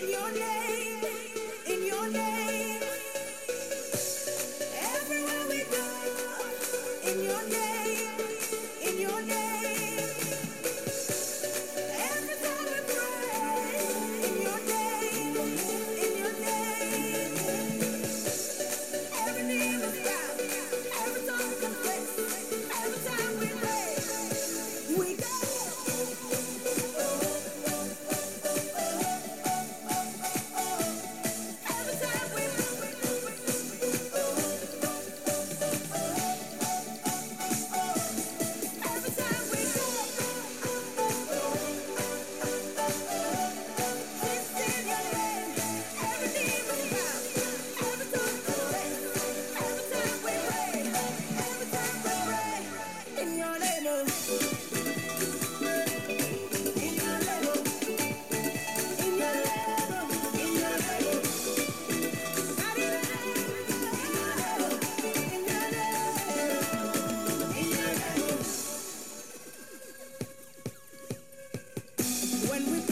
Your name,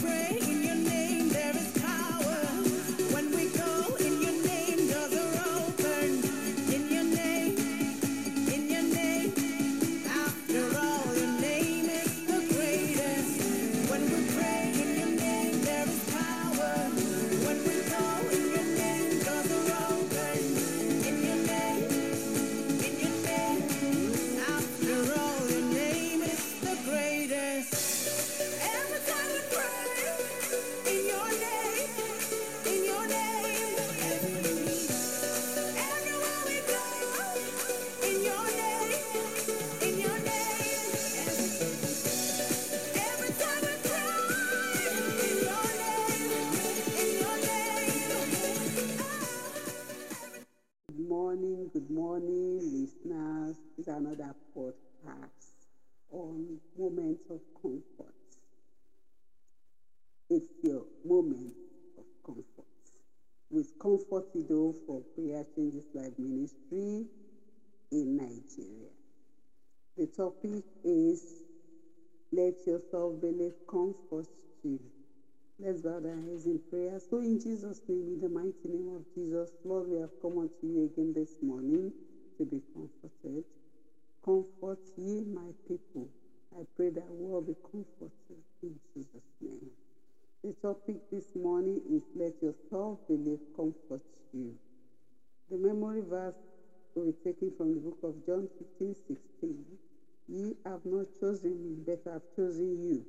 pray another podcast on moments of comfort. It's your moment of comfort. With Comfort Widow for Prayer Changes Life Ministry in Nigeria. The topic is Let Yourself Believe Comfort You. Let's bow our heads in prayer. So, in Jesus' name, in the mighty name of Jesus, Lord, we have come unto you again this morning to be comforted. Comfort ye, my people. I pray that will be comforted in Jesus' name. The topic this morning is Let Yourself Believe Comfort You. The memory verse will be taken from the book of John 15 16. Ye have not chosen me, but I have chosen you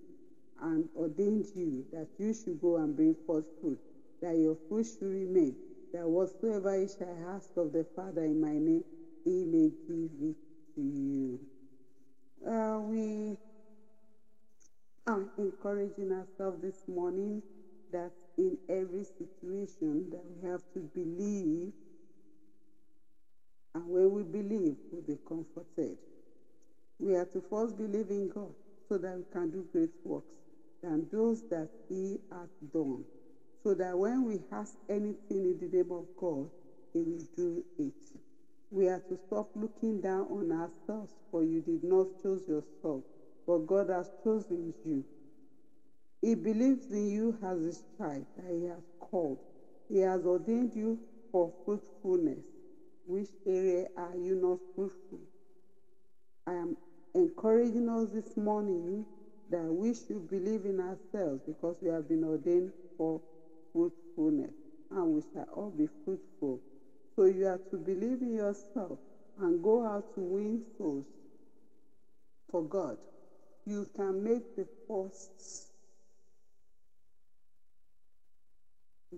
and ordained you that you should go and bring forth fruit, that your fruit should remain, that whatsoever ye shall ask of the Father in my name, he may give it to you. Uh, we are encouraging ourselves this morning that in every situation that we have to believe and when we believe we'll be comforted. We are to first believe in god so that we can do great works than those that he has done. So that when we ask anything in the name of god he will do it we are to stop looking down on ourselves for you did not choose yourself but god has chosen you he believes in you as his child that he has called. He has ordained you for fruitfulness. Which area are you not fruitful? I am encouraging us this morning that we should believe in ourselves because we have been ordained for fruitfulness and we shall all be fruitful. So you have to believe in yourself and go out to win souls for God. You can make the first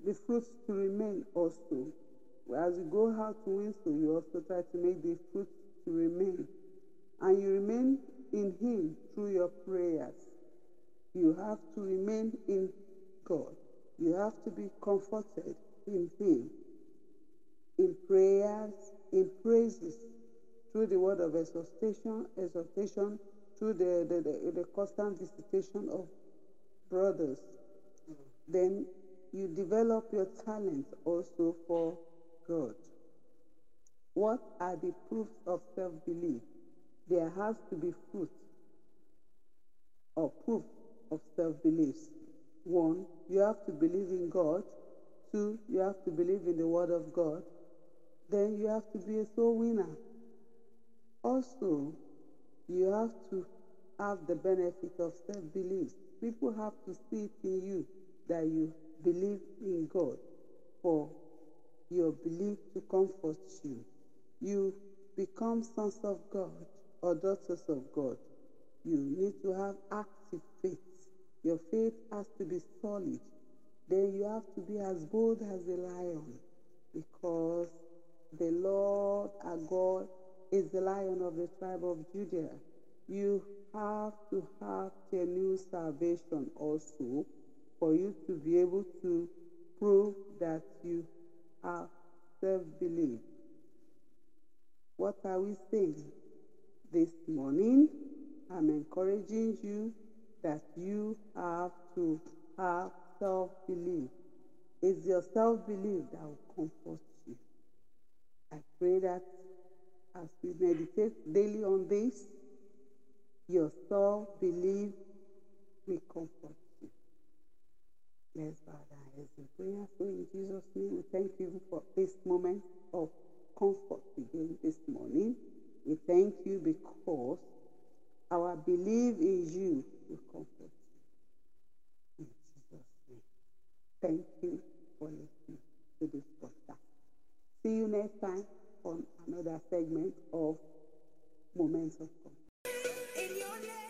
the fruits to remain also. As you go out to win souls, you also try to make the fruits to remain. And you remain in Him through your prayers. You have to remain in God. You have to be comforted in Him. In prayers, in praises, through the word of exhortation, exhortation, through the, the, the, the constant visitation of brothers. Then you develop your talent also for God. What are the proofs of self belief? There has to be fruit or proof of self beliefs. one, you have to believe in God. Two, you have to believe in the Word of God. Then you have to be a soul winner. Also, you have to have the benefit of self belief. People have to see it in you that you believe in God for your belief to comfort you. You become sons of God or daughters of God. You need to have active faith. Your faith has to be solid. Then you have to be as bold as a lion because the Lord our God is the lion of the tribe of Judah. You have to have genuine salvation also for you to be able to prove that you have self belief. What are we saying? This morning, I'm encouraging you that you have to have self belief. It's your self belief that will comfort pray that as we meditate daily on this, your soul belief will comfort you. Let's bow down heads in prayer. So, in Jesus' name, we thank you for this moment of comfort again this morning. We thank you because our belief in you will comfort you. In Jesus' name. Thank you for listening to this podcast. See you next time segment of Moments of God.